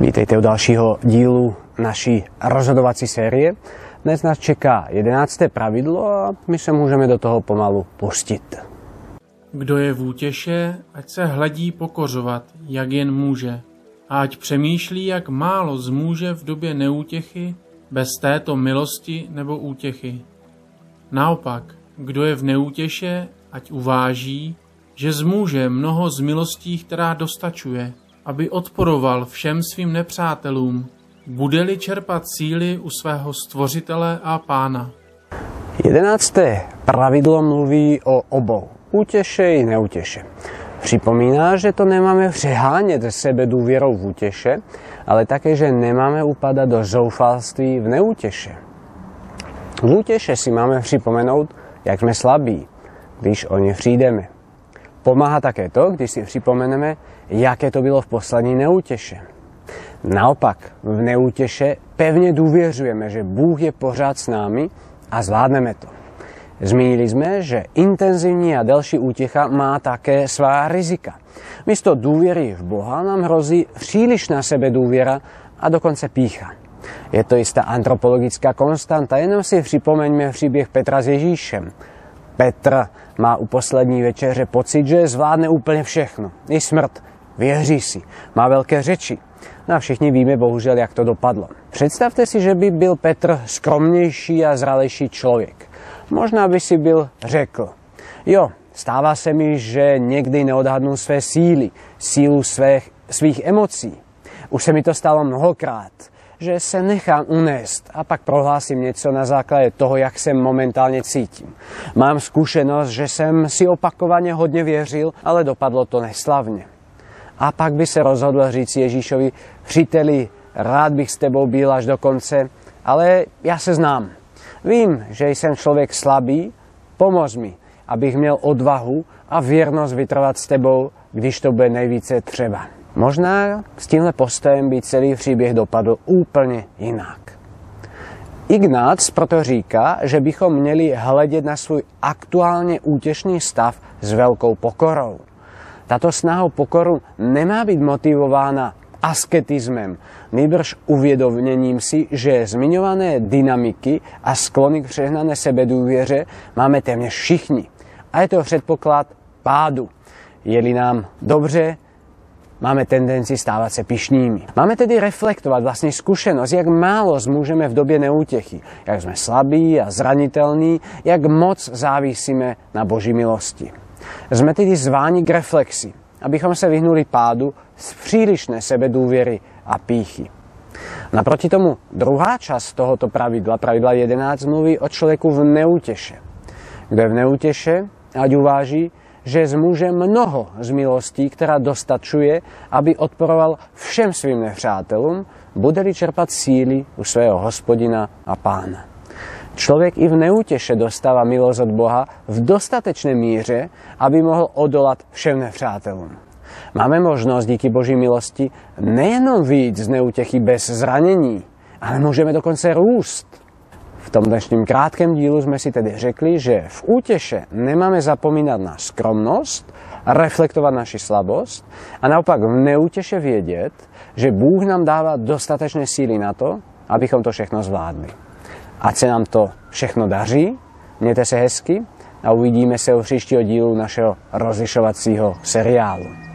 Vítejte u dalšího dílu naší rozhodovací série. Dnes nás čeká jedenácté pravidlo a my se můžeme do toho pomalu pustit. Kdo je v útěše, ať se hledí pokořovat, jak jen může. A ať přemýšlí, jak málo zmůže v době neútěchy, bez této milosti nebo útěchy. Naopak, kdo je v neútěše, ať uváží, že zmůže mnoho z milostí, která dostačuje, aby odporoval všem svým nepřátelům, bude-li čerpat síly u svého stvořitele a pána. Jedenácté pravidlo mluví o obou, úteše i neuteše. Připomíná, že to nemáme přehánět sebe důvěrou v úteše, ale také, že nemáme upadat do zoufalství v neúteše. V úteše si máme připomenout, jak jsme slabí, když o ně přijdeme. Pomáha také to, když si připomeneme, jaké to bylo v poslední neúteše. Naopak, v neúteše pevně důvěřujeme, že Bůh je pořád s námi a zvládneme to. Zmínili jsme, že intenzivní a delší útěcha má také svá rizika. Místo důvěry v Boha nám hrozí přílišná sebe důvěra a dokonce pícha. Je to jistá antropologická konstanta, jenom si připomeňme příběh Petra s Ježíšem. Petr má u poslední večeře pocit, že zvládne úplně všechno. I smrt. Věří si. Má velké řeči. No a všichni víme bohužel, jak to dopadlo. Představte si, že by byl Petr skromnější a zralejší člověk. Možná by si byl řekl, jo, stává se mi, že někdy neodhadnu své síly, sílu svých, svých emocí. Už se mi to stalo mnohokrát že se nechám unést a pak prohlásím něco na základě toho, jak se momentálně cítím. Mám zkušenost, že jsem si opakovaně hodně věřil, ale dopadlo to neslavně. A pak by se rozhodl říct Ježíšovi, příteli, rád bych s tebou byl až do konce, ale já se znám. Vím, že jsem člověk slabý, pomoz mi, abych měl odvahu a věrnost vytrvat s tebou, když to bude nejvíce třeba. Možná s tímhle postojem by celý příběh dopadl úplně jinak. Ignác proto říká, že bychom měli hledět na svůj aktuálně útěšný stav s velkou pokorou. Tato snaha o pokoru nemá být motivována asketismem, nejbrž uvědoměním si, že zmiňované dynamiky a sklony k přehnané sebedůvěře máme téměř všichni. A je to předpoklad pádu. Je-li nám dobře, máme tendenci stávat se pišnými. Máme tedy reflektovat vlastní zkušenost, jak málo zmůžeme v době neútěchy, jak jsme slabí a zranitelní, jak moc závisíme na Boží milosti. Jsme tedy zváni k reflexi, abychom se vyhnuli pádu z přílišné sebedůvěry a píchy. Naproti tomu druhá část tohoto pravidla, pravidla 11, mluví o člověku v neútěše. Kdo je v neútěše, ať uváží, že zmůže mnoho z milostí, která dostačuje, aby odporoval všem svým nepřátelům, bude-li síly u svého hospodina a pána. Člověk i v neútěše dostává milost od Boha v dostatečné míře, aby mohl odolat všem nepřátelům. Máme možnost díky Boží milosti nejenom vyjít z neútěchy bez zranění, ale můžeme dokonce růst. V tom dnešním krátkém dílu jsme si tedy řekli, že v útěše nemáme zapomínat na skromnost, reflektovat naši slabost a naopak v neútěše vědět, že Bůh nám dává dostatečné síly na to, abychom to všechno zvládli. Ať se nám to všechno daří, mějte se hezky a uvidíme se u příštího dílu našeho rozlišovacího seriálu.